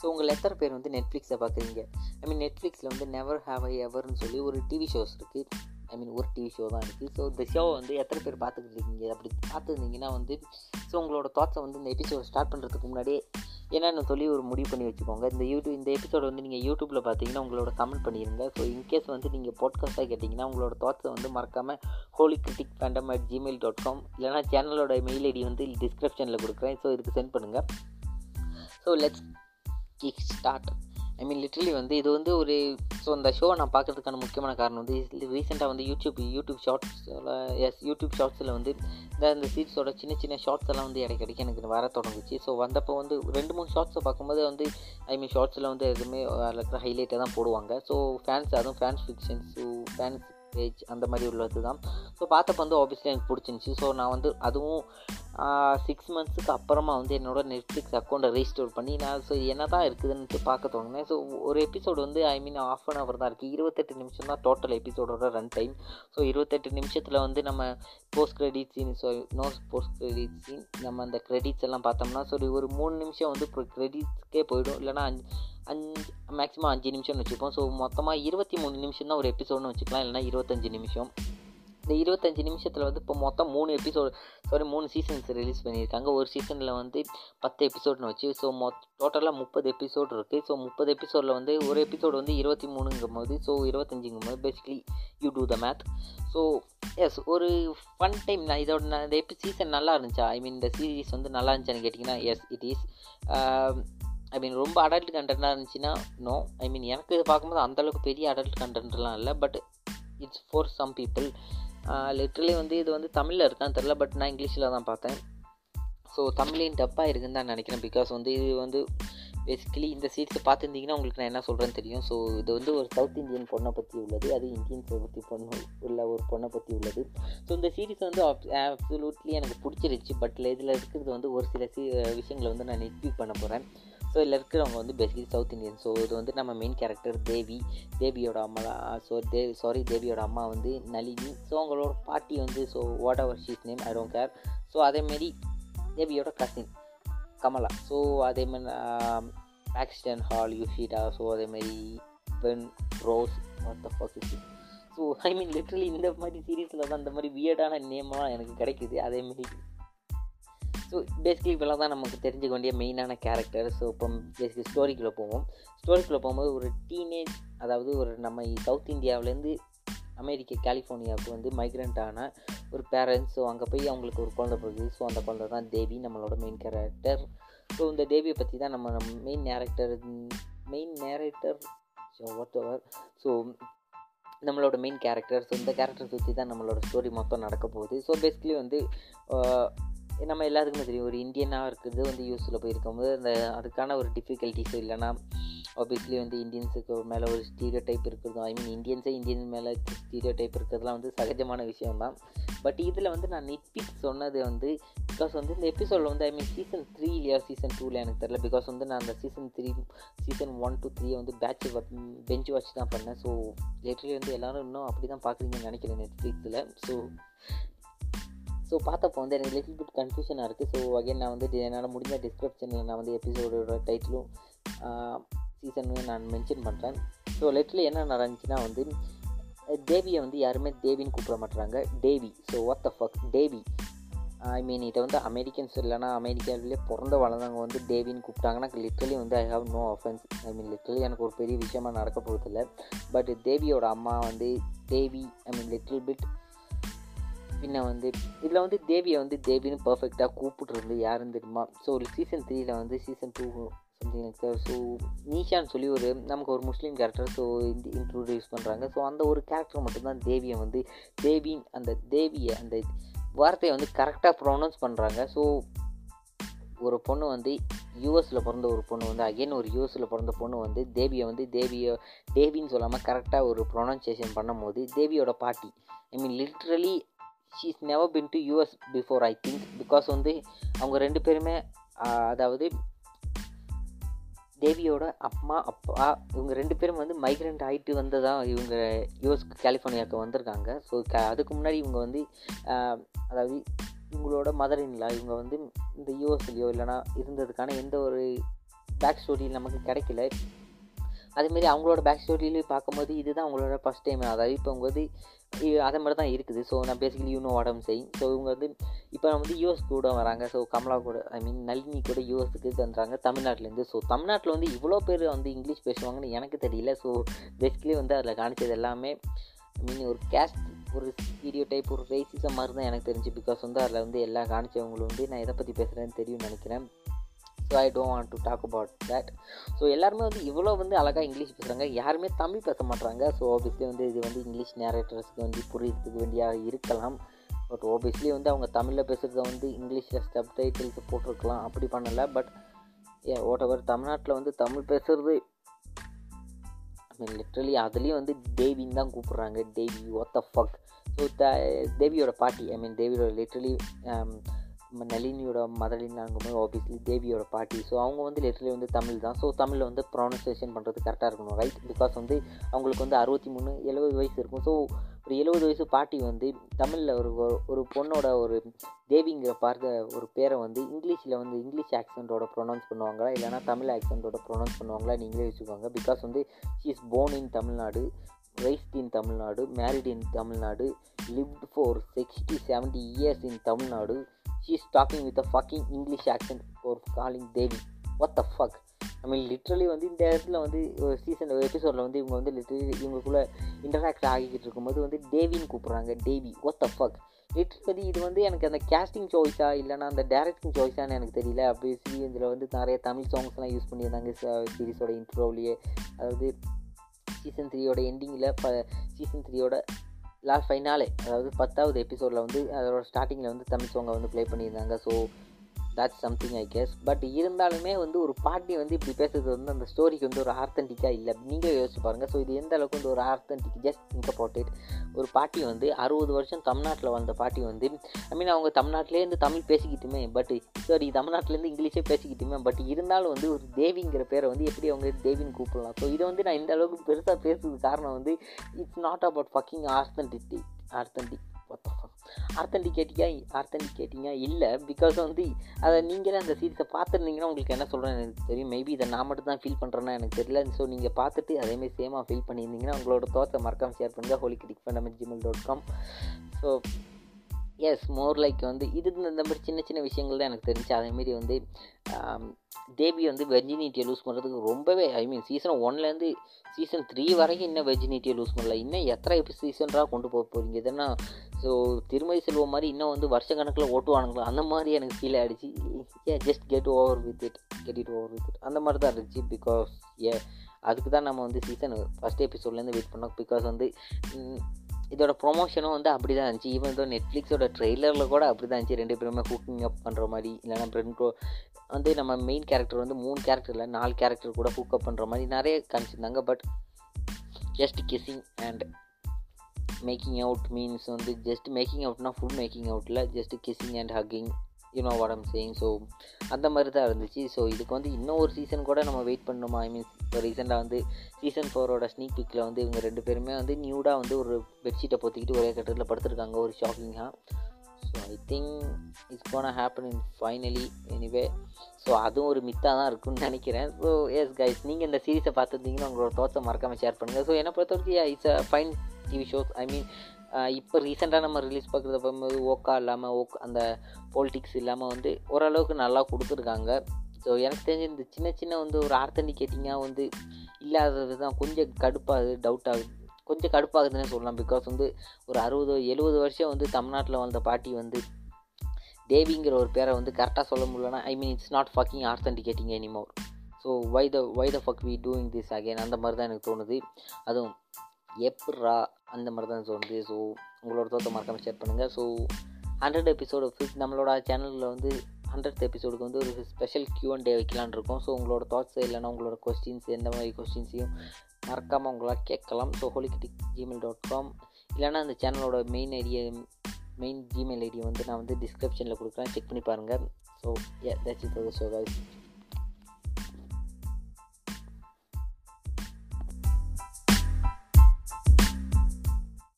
So உங்கள் எத்தனை பேர் வந்து நெட்ஃப்ளிக்ஸை பார்க்குறீங்க? ஐ மீன் நெட்ஃப்ளிக்ஸில் வந்து நெவர் ஹாவ் ஐ எவர்னு சொல்லி ஒரு டிவி ஷோஸ் இருக்குது ஐ மீன் ஒரு டிவி ஷோ தான் இருக்குது ஸோ இந்த ஷோ வந்து எத்தனை பேர் பார்த்துக்கிட்டு இருக்கீங்க? அப்படி பார்த்துருந்தீங்கன்னா வந்து ஸோ உங்களோட தாட்ஸை வந்து இந்த எபிசோட் ஸ்டார்ட் பண்ணுறதுக்கு முன்னாடியே என்னென்னு சொல்லி ஒரு முடிவு பண்ணி வச்சுக்கோங்க. இந்த யூடியூப் இந்த எபிசோட் வந்து நீங்கள் யூடியூப்பில் பார்த்தீங்கன்னா உங்களோட கமெண்ட் பண்ணிடுங்க ஸோ இன்கேஸ் வந்து நீங்கள் பாட்காஸ்ட்டாக கேட்டிங்கன்னா உங்களோட தாட்ஸை வந்து மறக்காமல் holy critic fandom at Gmail dot com இல்லைனா சேனலோட மெயில் ஐடி வந்து டிஸ்கிரிப்ஷனில் கொடுக்குறேன். ஸோ இதுக்கு சென்ட் பண்ணுங்கள் so let's kick start I mean literally வந்து இது வந்து ஒரு ஸோ அந்த ஷோவை நான் பார்க்குறதுக்கான முக்கியமான காரணம் வந்து ரீசெண்டாக வந்து யூடியூப் யூடியூப் ஷார்ட்ஸில் எஸ் யூடியூப் ஷார்ட்ஸில் வந்து இந்த இந்த சீரிஸோட சின்ன சின்ன ஷார்ட்ஸ் எல்லாம் வந்து இடைக்கிடைக்கு எனக்கு வர தொடங்குச்சு. ஸோ வந்தப்போ வந்து ரெண்டு மூணு ஷார்ட்ஸை பார்க்கும்போது வந்து ஐ மீன் ஷார்ட்ஸில் வந்து எதுவுமே அதில் இருக்கிற தான் போடுவாங்க. ஸோ ஃபேன்ஸ் அதுவும் ஃபேன்ஸ் ஃபிக்ஷன்ஸு ஃபேன்ஸ் பேஜ் அந்த மாதிரி உள்ளது தான். ஸோ பார்த்தப்ப வந்து ஆப்வியஸ்லி எனக்கு பிடிச்சிருந்துச்சி. ஸோ நான் வந்து அதுவும் சிக்ஸ் மந்த்ஸுக்கு அப்புறமா வந்து என்னோட நெட்ஃப்ளிக்ஸ் அக்கௌண்ட்டை ரெஜிஸ்டர் பண்ணி நான் ஸோ என்ன தான் இருக்குதுன்ட்டு பார்க்க தோணுனேன். ஸோ ஒரு எபிசோடு வந்து I mean half an hour தான் இருக்குது இருபத்தெட்டு நிமிஷம் தான் டோட்டல் எபிசோடோட ரன் டைம் ஸோ இருபத்தெட்டு நிமிஷத்தில் வந்து நம்ம post credit scene so no post credit scene நம்ம அந்த கிரெடிட்ஸ் எல்லாம் பார்த்தோம்னா ஸோ ஒரு மூணு நிமிஷம் வந்து இப்போ கிரெடிட்ஸ்க்கே போயிடும். இல்லைனா அஞ்சு அஞ்சு மேக்ஸிமம் அஞ்சு நிமிஷம்னு வச்சுப்போம். ஸோ மொத்தமாக இருபத்தி மூணு நிமிஷம் தான் ஒரு எபிசோட்னு வச்சுக்கலாம். இல்லைனா இருபத்தஞ்சு நிமிஷம். இந்த இருபத்தஞ்சி நிமிஷத்தில் வந்து இப்போ மொத்தம் மூணு எபிசோடு சாரி மூணு சீசன்ஸ் ரிலீஸ் பண்ணியிருக்காங்க. ஒரு சீசனில் வந்து பத்து எபிசோட்னு வச்சு ஸோ மொ டோட்டலாக முப்பது எபிசோட் இருக்குது ஸோ முப்பது எபிசோடில் வந்து ஒரு எபிசோடு வந்து இருபத்தி மூணுங்கும் போது ஸோ இருபத்தஞ்சுங்கும் போது basically you do the math so yes ஒரு ஃபன் டைம் நான் இதோட நான் இந்த எபி சீசன் நல்லா இருந்துச்சா? ஐ மீன் இந்த சீரீஸ் வந்து நல்லா இருந்துச்சான்னு கேட்டிங்கன்னா yes it is I um, mean ரொம்ப அடல்ட் கண்டென்ட்டாக இருந்துச்சுன்னா நோ ஐ மீன் எனக்கு இதை பார்க்கும்போது அந்தளவுக்கு பெரிய அடல்ட் கண்டென்ட்லாம் இல்லை but it's for some people literally வந்து இது வந்து தமிழில் இருக்கான்னு தெரில பட் நான் இங்கிலீஷில் தான் பார்த்தேன். ஸோ தமிழின் டப்பாக இருக்குன்னு தான் நினைக்கிறேன் பிகாஸ் வந்து இது வந்து பேசிக்கலி இந்த சீரிஸை பார்த்துருந்தீங்கன்னா உங்களுக்கு நான் என்ன சொல்கிறேன்னு தெரியும். ஸோ இது வந்து ஒரு சவுத் இந்தியன் பொண்ணை பற்றி உள்ளது அது இந்தியன்ஸை பற்றி பொண்ணு உள்ள ஒரு பொண்ணை பற்றி உள்ளது. ஸோ இந்த சீரிஸ் வந்து அப்சல்யூட்லி எனக்கு பிடிச்சிருச்சு பட் இதில் இருக்கிறது வந்து ஒரு சில சி விஷயங்களை வந்து நான் நெட்வீக் பண்ண போகிறேன் ஸோ இதில் இருக்கிறவங்க வந்து பேசிக்கலி சவுத் இந்தியன் ஸோ இது வந்து நம்ம மெயின் கேரக்டர் தேவி. தேவியோட அம்மா ஸோ ah, தே சாரி தேவியோட அம்மா வந்து நளினி. ஸோ அவங்களோட பாட்டி வந்து so whatever she's name I don't care so அதேமாரி தேவியோட கசின் கமலா. ஸோ அதேமாதிரி பாக்ஸ்டன் ஹால் யூஷிடா ஸோ அதேமாரி Ben Ross what the fuck so I mean literally இந்த மாதிரி சீரீஸில் தான் இந்த மாதிரி வியர்டான நேம்லாம் எனக்கு கிடைக்குது. அதேமாரி ஸோ பேசிக்கலி இப்போலாம் தான் நமக்கு தெரிஞ்சுக்க வேண்டிய மெயினான கேரக்டர் ஸோ இப்போ பேசிக்கலி ஸ்டோரிக்குள்ளே போவோம். ஸ்டோரிக்குள்ளே போகும்போது ஒரு டீனேஜ் அதாவது ஒரு நம்ம சவுத் இந்தியாவிலேருந்து அமெரிக்க கலிஃபோர்னியாவுக்கு வந்து மைக்ரெண்ட் ஆன ஒரு பேரண்ட்ஸ் ஸோ அங்கே போய் அவங்களுக்கு ஒரு குழந்தை பிறகு ஸோ அந்த குழந்தை தான் தேவி நம்மளோட மெயின் கேரக்டர் ஸோ இந்த தேவியை பற்றி தான் நம்ம நம்ம main narrator main narrator so whatever so நம்மளோட மெயின் கேரக்டர் ஸோ இந்த கேரக்டர் சுற்றி தான் நம்மளோட ஸ்டோரி மொத்தம் நடக்க போகுது. ஸோ பேசிக்கலி வந்து நம்ம எல்லாத்துக்குமே தெரியும் ஒரு இந்தியனாக இருக்கிறது வந்து யூஸில் போயிருக்கும்போது அந்த அதுக்கான ஒரு டிஃபிகல்ட்டிஸ் இல்லைனா ஆப்வியஸ்லி வந்து இந்தியன்ஸுக்கு மேலே ஒரு ஸ்டீரியோ டைப் இருக்கிறதும் ஐ மீன் இந்தியன்ஸே இந்தியன் மேலே ஸ்டீரியோ டைப் இருக்கிறதுலாம் வந்து சகஜமான விஷயம் தான் பட் இதில் வந்து நான் நிட்பிக் சொன்னது வந்து பிகாஸ் வந்து இந்த எபிசோடில் வந்து ஐ மீன் சீசன் த்ரீ இல்லையா சீசன் டூவில் எனக்கு தெரில பிகாஸ் வந்து நான் அந்த season three season one two three வந்து பேட்ச் பெஞ்ச் வாட்ச் தான் பண்ணேன். ஸோ லிட்டரலி வந்து எல்லோரும் இன்னும் அப்படி தான் பார்க்குறீங்கன்னு நினைக்கிறேன் நெட்ஃப்ளிக்ஸில் ஸோ ஸோ பார்த்தப்போ வந்து எனக்கு லிட்டில் பிட் கன்ஃபியூஷனாக இருக்குது ஸோ அகைன் நான் வந்து என்னால் முடிஞ்ச டிஸ்கிரிப்ஷனில் நான் வந்து எபிசோடோட டைட்டிலும் சீசனும் நான் மென்ஷன் பண்ணுறேன் ஸோ லெட்டில் என்ன நடந்துச்சுன்னா வந்து தேவியை வந்து யாருமே தேவின்னு கூப்பிட மாட்டுறாங்க Devi so what the fuck Devi I mean இதை வந்து அமெரிக்கன்ஸ் இல்லைனா அமெரிக்காவிலே பிறந்த வளர்ந்தவங்க வந்து டேவின்னு கூப்பிட்டாங்கன்னா லிட்ரலி வந்து I have no offence I mean literally எனக்கு ஒரு பெரிய விஷயமா நடக்க போகிறதில்ல பட் தேவியோட அம்மா வந்து தேவி ஐ மீன் லிட்டில் பிட் பின்ன வந்து இதில் வந்து தேவியை வந்து தேவின்னு பர்ஃபெக்டாக கூப்பிட்றது யாருன்னு தெரியுமா? ஸோ ஒரு சீசன் த்ரீயில் வந்து season two something like so நீஷான்னு சொல்லி ஒரு நமக்கு ஒரு முஸ்லீம் கேரக்டர் ஸோ இன்ட்ரோடியூஸ் பண்ணுறாங்க ஸோ அந்த ஒரு கேரக்டர் மட்டும்தான் தேவியை வந்து தேவின் அந்த தேவியை அந்த வார்த்தையை வந்து கரெக்டாக ப்ரொனவுன்ஸ் பண்ணுறாங்க ஸோ ஒரு பொண்ணு வந்து யூஎஸில் பிறந்த ஒரு பொண்ணு வந்து அகைன் ஒரு யூஎஸில் பிறந்த பொண்ணு வந்து தேவியை வந்து தேவியை தேவின்னு சொல்லாமல் கரெக்டாக ஒரு ப்ரொனன்சியேஷன் பண்ணும்போது தேவியோட பாட்டி I mean literally she's never been to US before I think because வந்து அவங்க ரெண்டு பேருமே அதாவது தேவியோட அம்மா அப்பா இவங்க ரெண்டு பேரும் வந்து மைக்ரெண்ட் ஆகிட்டு வந்ததாக இவங்க யூஎஸ் கலிஃபோர்னியாவுக்கு வந்திருக்காங்க. ஸோ க அதுக்கு முன்னாடி இவங்க வந்து அதாவது இவங்களோட மதர் இன்லா இவங்க வந்து இந்த யூஎஸ்லேயோ இல்லைனா இருந்ததுக்கான எந்த ஒரு பேக் ஸ்டோரி நமக்கு கிடைக்கல. அதேமாரி அவங்களோட பேக் ஸ்டோரியிலையும் பார்க்கும்போது இதுதான் அவங்களோட ஃபஸ்ட் டைம் அதாவது இப்போ அவங்க வந்து அதே மாதிரி தான் இருக்குது. ஸோ நான் பேசிக்கலி யூனோ வாடம் செய் ஸோ இவங்க வந்து இப்போ வந்து யூஎஸ் கூட வராங்க. ஸோ கமலா கூட ஐ மீன் நளினி கூட யூஎஸ்க்கு தந்துறாங்க. தமிழ்நாட்டிலேருந்து ஸோ தமிழ்நாட்டில் வந்து இவ்வளோ பேர் வந்து இங்கிலீஷ் பேசுவாங்கன்னு எனக்கு தெரியல. ஸோ பேசிக்கலி வந்து அதில் காணிச்சது எல்லாமே ஐ மீன் ஒரு கேஸ்ட் ஒரு ஸ்டீரியோ டைப் ஒரு ரேசிசம் மாதிரி தான் எனக்கு தெரிஞ்சு. பிகாஸ் வந்து அதில் வந்து எல்லாம் காணிச்சவங்களும் வந்து நான் எதை பற்றி பேசுகிறேன்னு தெரியும்னு நினைக்கிறேன். So I don't want to talk about that so எல்லாருமே வந்து இவ்வளோ வந்து அழகாக இங்கிலீஷ் பேசுகிறாங்க யாருமே தமிழ் பேச மாட்டாங்க ஸோ ஆப்வியஸ்லி வந்து இது வந்து இங்கிலீஷ் நேரேட்டர்ஸ்க்கு வந்து புரியறதுக்கு வேண்டியாக இருக்கலாம். பட் ஓபியஸ்லி வந்து அவங்க தமிழில் பேசுகிறத வந்து இங்கிலீஷில் ஸ்டப் டைட்டில்ஸ் போட்டிருக்கலாம். அப்படி பண்ணலை. பட் ஏ ஓட் எவர் தமிழ்நாட்டில் வந்து தமிழ் பேசுகிறது ஐ மீன் லிட்ரலி அதுலேயும் வந்து தேவின்னு தான் கூப்பிட்றாங்க. தேவி ஒத்த ஃபக் ஸோ த தேவியோட பாட்டி ஐ மீன் தேவியோட லிட்ரலி நளினியோட மதலினாங்கும்போது ஆப்வியஸ்லி தேவியோட பாட்டி. ஸோ அவங்க வந்து லிட்டரலி வந்து தமிழ் தான். ஸோ தமிழில் வந்து ப்ரொனன்சியேஷன் பண்ணுறது கரெக்டாக இருக்கணும் ரைட் பிகாஸ் வந்து அவங்களுக்கு வந்து அறுபத்தி மூணு எழுபது வயசு இருக்கும். ஸோ ஒரு எழுபது வயசு பாட்டி வந்து தமிழில் ஒரு ஒரு பொண்ணோட ஒரு தேவிங்கிற பார்த்த ஒரு பேரை வந்து இங்கிலீஷில் வந்து இங்கிலீஷ் ஆக்சென்ட்டோட ப்ரொனவுன்ஸ் பண்ணுவாங்களா? இல்லைனா தமிழ் ஆக்சென்ட்டோட ப்ரொனவுன்ஸ் பண்ணுவாங்களா? நீங்களே வச்சுக்கோங்க. பிகாஸ் வந்து she is born in Tamil Nadu raised in Tamil Nadu married in Tamil Nadu lived for sixty seventy years in Tamil Nadu. She is talking with a fucking English accent for calling Devi what the fuck I mean literally வந்து இந்த இடத்துல வந்து ஒரு season எபிசோடில் வந்து இவங்க வந்து literally இவங்களுக்குள்ளே interact ஆகிக்கிட்டு இருக்கும்போது வந்து டேவின்னு கூப்பிட்றாங்க. டேவி ஒத்த ஃபக் லிட்ரலி இது வந்து எனக்கு அந்த கேஸ்டிங் சாய்ஸா இல்லைனா அந்த டேரக்டிங் சாய்ஸான்னு எனக்கு தெரியல. அப்படி இதில் வந்து நிறைய தமிழ் சாங்ஸ்லாம் யூஸ் பண்ணியிருந்தாங்க சீரீஸோட இன்ட்ரோவிலேயே அதாவது சீசன் த்ரீயோட எண்டிங்கில் இப்போ சீசன் த்ரீயோட லாஸ்ட் ஃபைனாலே அதாவது பத்தாவது எபிசோடில் வந்து அதோட ஸ்டார்டிங்கில் வந்து தமிழ் சாங்கை வந்து ப்ளே பண்ணியிருந்தாங்க. So that's something I guess but இருந்தாலுமே வந்து ஒரு பாட்டி வந்து இப்படி பேசுறது வந்து அந்த ஸ்டோரிக்கு வந்து ஒரு ஆர்த்தன்டிக்காக இல்லை. நீங்கள் யோசிச்சு பாருங்கள் ஸோ இது எந்த அளவுக்கு வந்து ஒரு authentic just think about it ஒரு பாட்டி வந்து அறுபது வருஷம் தமிழ்நாட்டில் வாழ்ந்த பாட்டி வந்து ஐ மீன் அவங்க தமிழ்நாட்டிலேருந்து தமிழ் பேசிக்கிட்டுமே பட் சாரி தமிழ்நாட்டிலேருந்து இங்கிலீஷே பேசிக்கிட்டுமே பட் இருந்தாலும் வந்து ஒரு தேவிங்கிற பேரை வந்து எப்படி அவங்க தேவின்னு கூப்பிடலாம்? ஸோ இதை வந்து நான் இந்த அளவுக்கு பெருசாக பேசுறது காரணம் வந்து இட்ஸ் நாட் அபவுட் ஃபக்கிங் ஆர்த்தன்டிட்டி ஆர்த்தன்டிக் ஆர்த்தன்டிகேட்டிங்கா ஆர்த்தன்டிகேட்டிங்கா இல்லை. பிகாஸ் வந்து அதை நீங்களே அந்த சீரிஸை பார்த்துருந்தீங்கன்னா உங்களுக்கு என்ன சொல்கிறேன்னு எனக்கு தெரியும். மேபி இதை நான் மட்டும் தான் ஃபீல் பண்ணுறேன்னா எனக்கு தெரியல. ஸோ நீங்கள் பார்த்துட்டு அதேமாதிரி சேமாக ஃபீல் பண்ணியிருந்தீங்கன்னா உங்களோட தோட்டத்தை மறக்காமல் ஷேர் பண்ணுங்கள் ஹோலி கிரிக் பண்ண Gmail dot com so yes more like வந்து இது இந்த மாதிரி சின்ன சின்ன விஷயங்கள் தான் எனக்கு தெரிஞ்சு. அதேமாரி வந்து தேவி வந்து வெர்ஜினிட்டியை லூஸ் பண்ணுறதுக்கு ரொம்பவே ஐ மீன் சீசன் ஒன்லேருந்து சீசன் த்ரீ வரைக்கும் இன்னும் வெர்ஜினிட்டியை லூஸ் பண்ணல. இன்னும் எத்தனை சீசன்றாக கொண்டு போக போகிறீங்க இதென்னா ஸோ திருமதி செல்வம் மாதிரி இன்னும் வந்து வருஷ கணக்கில் ஓட்டுவானுங்களோ? அந்த மாதிரி எனக்கு ஃபீல் ஆகிடுச்சு ஏ just get over with it get it over with it அந்த மாதிரி தான் இருந்துச்சு. பிகாஸ் ஏ அதுக்கு தான் நம்ம வந்து சீசன் ஃபஸ்ட் எபிசோட்லேருந்து வெயிட் பண்ணோம். பிகாஸ் வந்து இதோட ப்ரொமோஷனும் வந்து அப்படி தான் இருந்துச்சு. ஈவன் தோ நெட்ஃப்ளிக்ஸோட ட்ரெய்லரில் கூட அப்படி தான் இருந்துச்சு. ரெண்டு பேருமே குக்கிங் அப் பண்ணுற மாதிரி இல்லைனா பிரெண்ட் வந்து நம்ம மெயின் கேரக்டர் வந்து மூணு கேரக்டர் இல்லை நாலு கேரக்டர் கூட ஹூக்கப் பண்ணுற மாதிரி நிறைய காமிச்சிருந்தாங்க. But just kissing and making out means வந்து ஜஸ்ட் மேக்கிங் அவுட்னா ஃபுல் மேக்கிங் அவுட்டில் just kissing and hugging you know what am saying so அந்த மாதிரி தான் இருந்துச்சு. ஸோ இதுக்கு வந்து இன்னும் ஒரு சீசன் கூட நம்ம வெயிட் பண்ணணுமா? ஐ மீன்ஸ் இப்போ ரீசெண்டாக வந்து சீசன் ஃபோரோட ஸ்னீக் பிக்கில் வந்து இவங்க ரெண்டு பேருமே வந்து நியூடாக வந்து ஒரு பெட்ஷீட்டை போத்திக்கிட்டு ஒரே கட்டத்தில் படுத்துருக்காங்க. ஒரு ஷாக்கிங்காக so I think it's gonna happen in finally anyway so அதுவும் ஒரு மித்தாக தான் இருக்கும்னு நினைக்கிறேன். ஸோ எஸ் கைஸ் நீங்கள் இந்த சீரிஸை பார்த்துருந்தீங்கன்னா உங்களோட தோற்றம் மறக்காமல் ஷேர் பண்ணுங்கள் ஸோ என்னை பொறுத்தவரைக்கும் it's a fine TV shows I mean இப்போ ரீசெண்டாக நம்ம ரிலீஸ் பார்க்குறத பார்க்கும்போது ஓக்கா இல்லாமல் ஓக் அந்த பொலிட்டிக்ஸ் இல்லாமல் வந்து ஓரளவுக்கு நல்லா கொடுத்துருக்காங்க. ஸோ எனக்கு தெரிஞ்ச இந்த சின்ன சின்ன வந்து ஒரு ஆர்த்தன்டிகேட்டிங்காக வந்து இல்லாதது தான் கொஞ்சம் கடுப்பாகுது டவுட் ஆகுது. கொஞ்சம் கடுப்பாகுதுன்னே சொல்லலாம். பிகாஸ் வந்து ஒரு அறுபது எழுபது வருஷம் வந்து தமிழ்நாட்டில் வந்த பாட்டி வந்து தேவிங்கிற ஒரு பேரை வந்து கரெக்டாக சொல்ல முடியலன்னா I mean it's not fucking authenticating anymore so why the why the fuck we doing this again அந்த மாதிரி தான் எனக்கு தோணுது. அதுவும் எப்ரா அந்த மாதிரி தான் தோணுது ஸோ உங்களோட தோற்ற மறக்காமல் ஷேர் பண்ணுங்கள் ஸோ ஹண்ட்ரட் எபிசோடு ஃபிஃப்த் நம்மளோட சேனலில் வந்து ஹண்ட்ரட் எபிசோடுக்கு வந்து ஒரு ஸ்பெஷல் கியூ அண்ட் டே வைக்கலான் இருக்கோம். ஸோ உங்களோட தாட்ஸ் இல்லைனா உங்களோட கொஸ்டின்ஸ் எந்த மாதிரி கொஸ்டின்ஸையும் மறக்காமல் உங்களால் கேட்கலாம். So holy critic Gmail dot com இல்லைனா அந்த சேனலோட மெயின் ஐடியா மெயின் ஜிமெயில் ஐடியை வந்து நான் வந்து டிஸ்கிரிப்ஷனில் கொடுக்குறேன். செக் பண்ணி பாருங்கள் so uh that's it show guys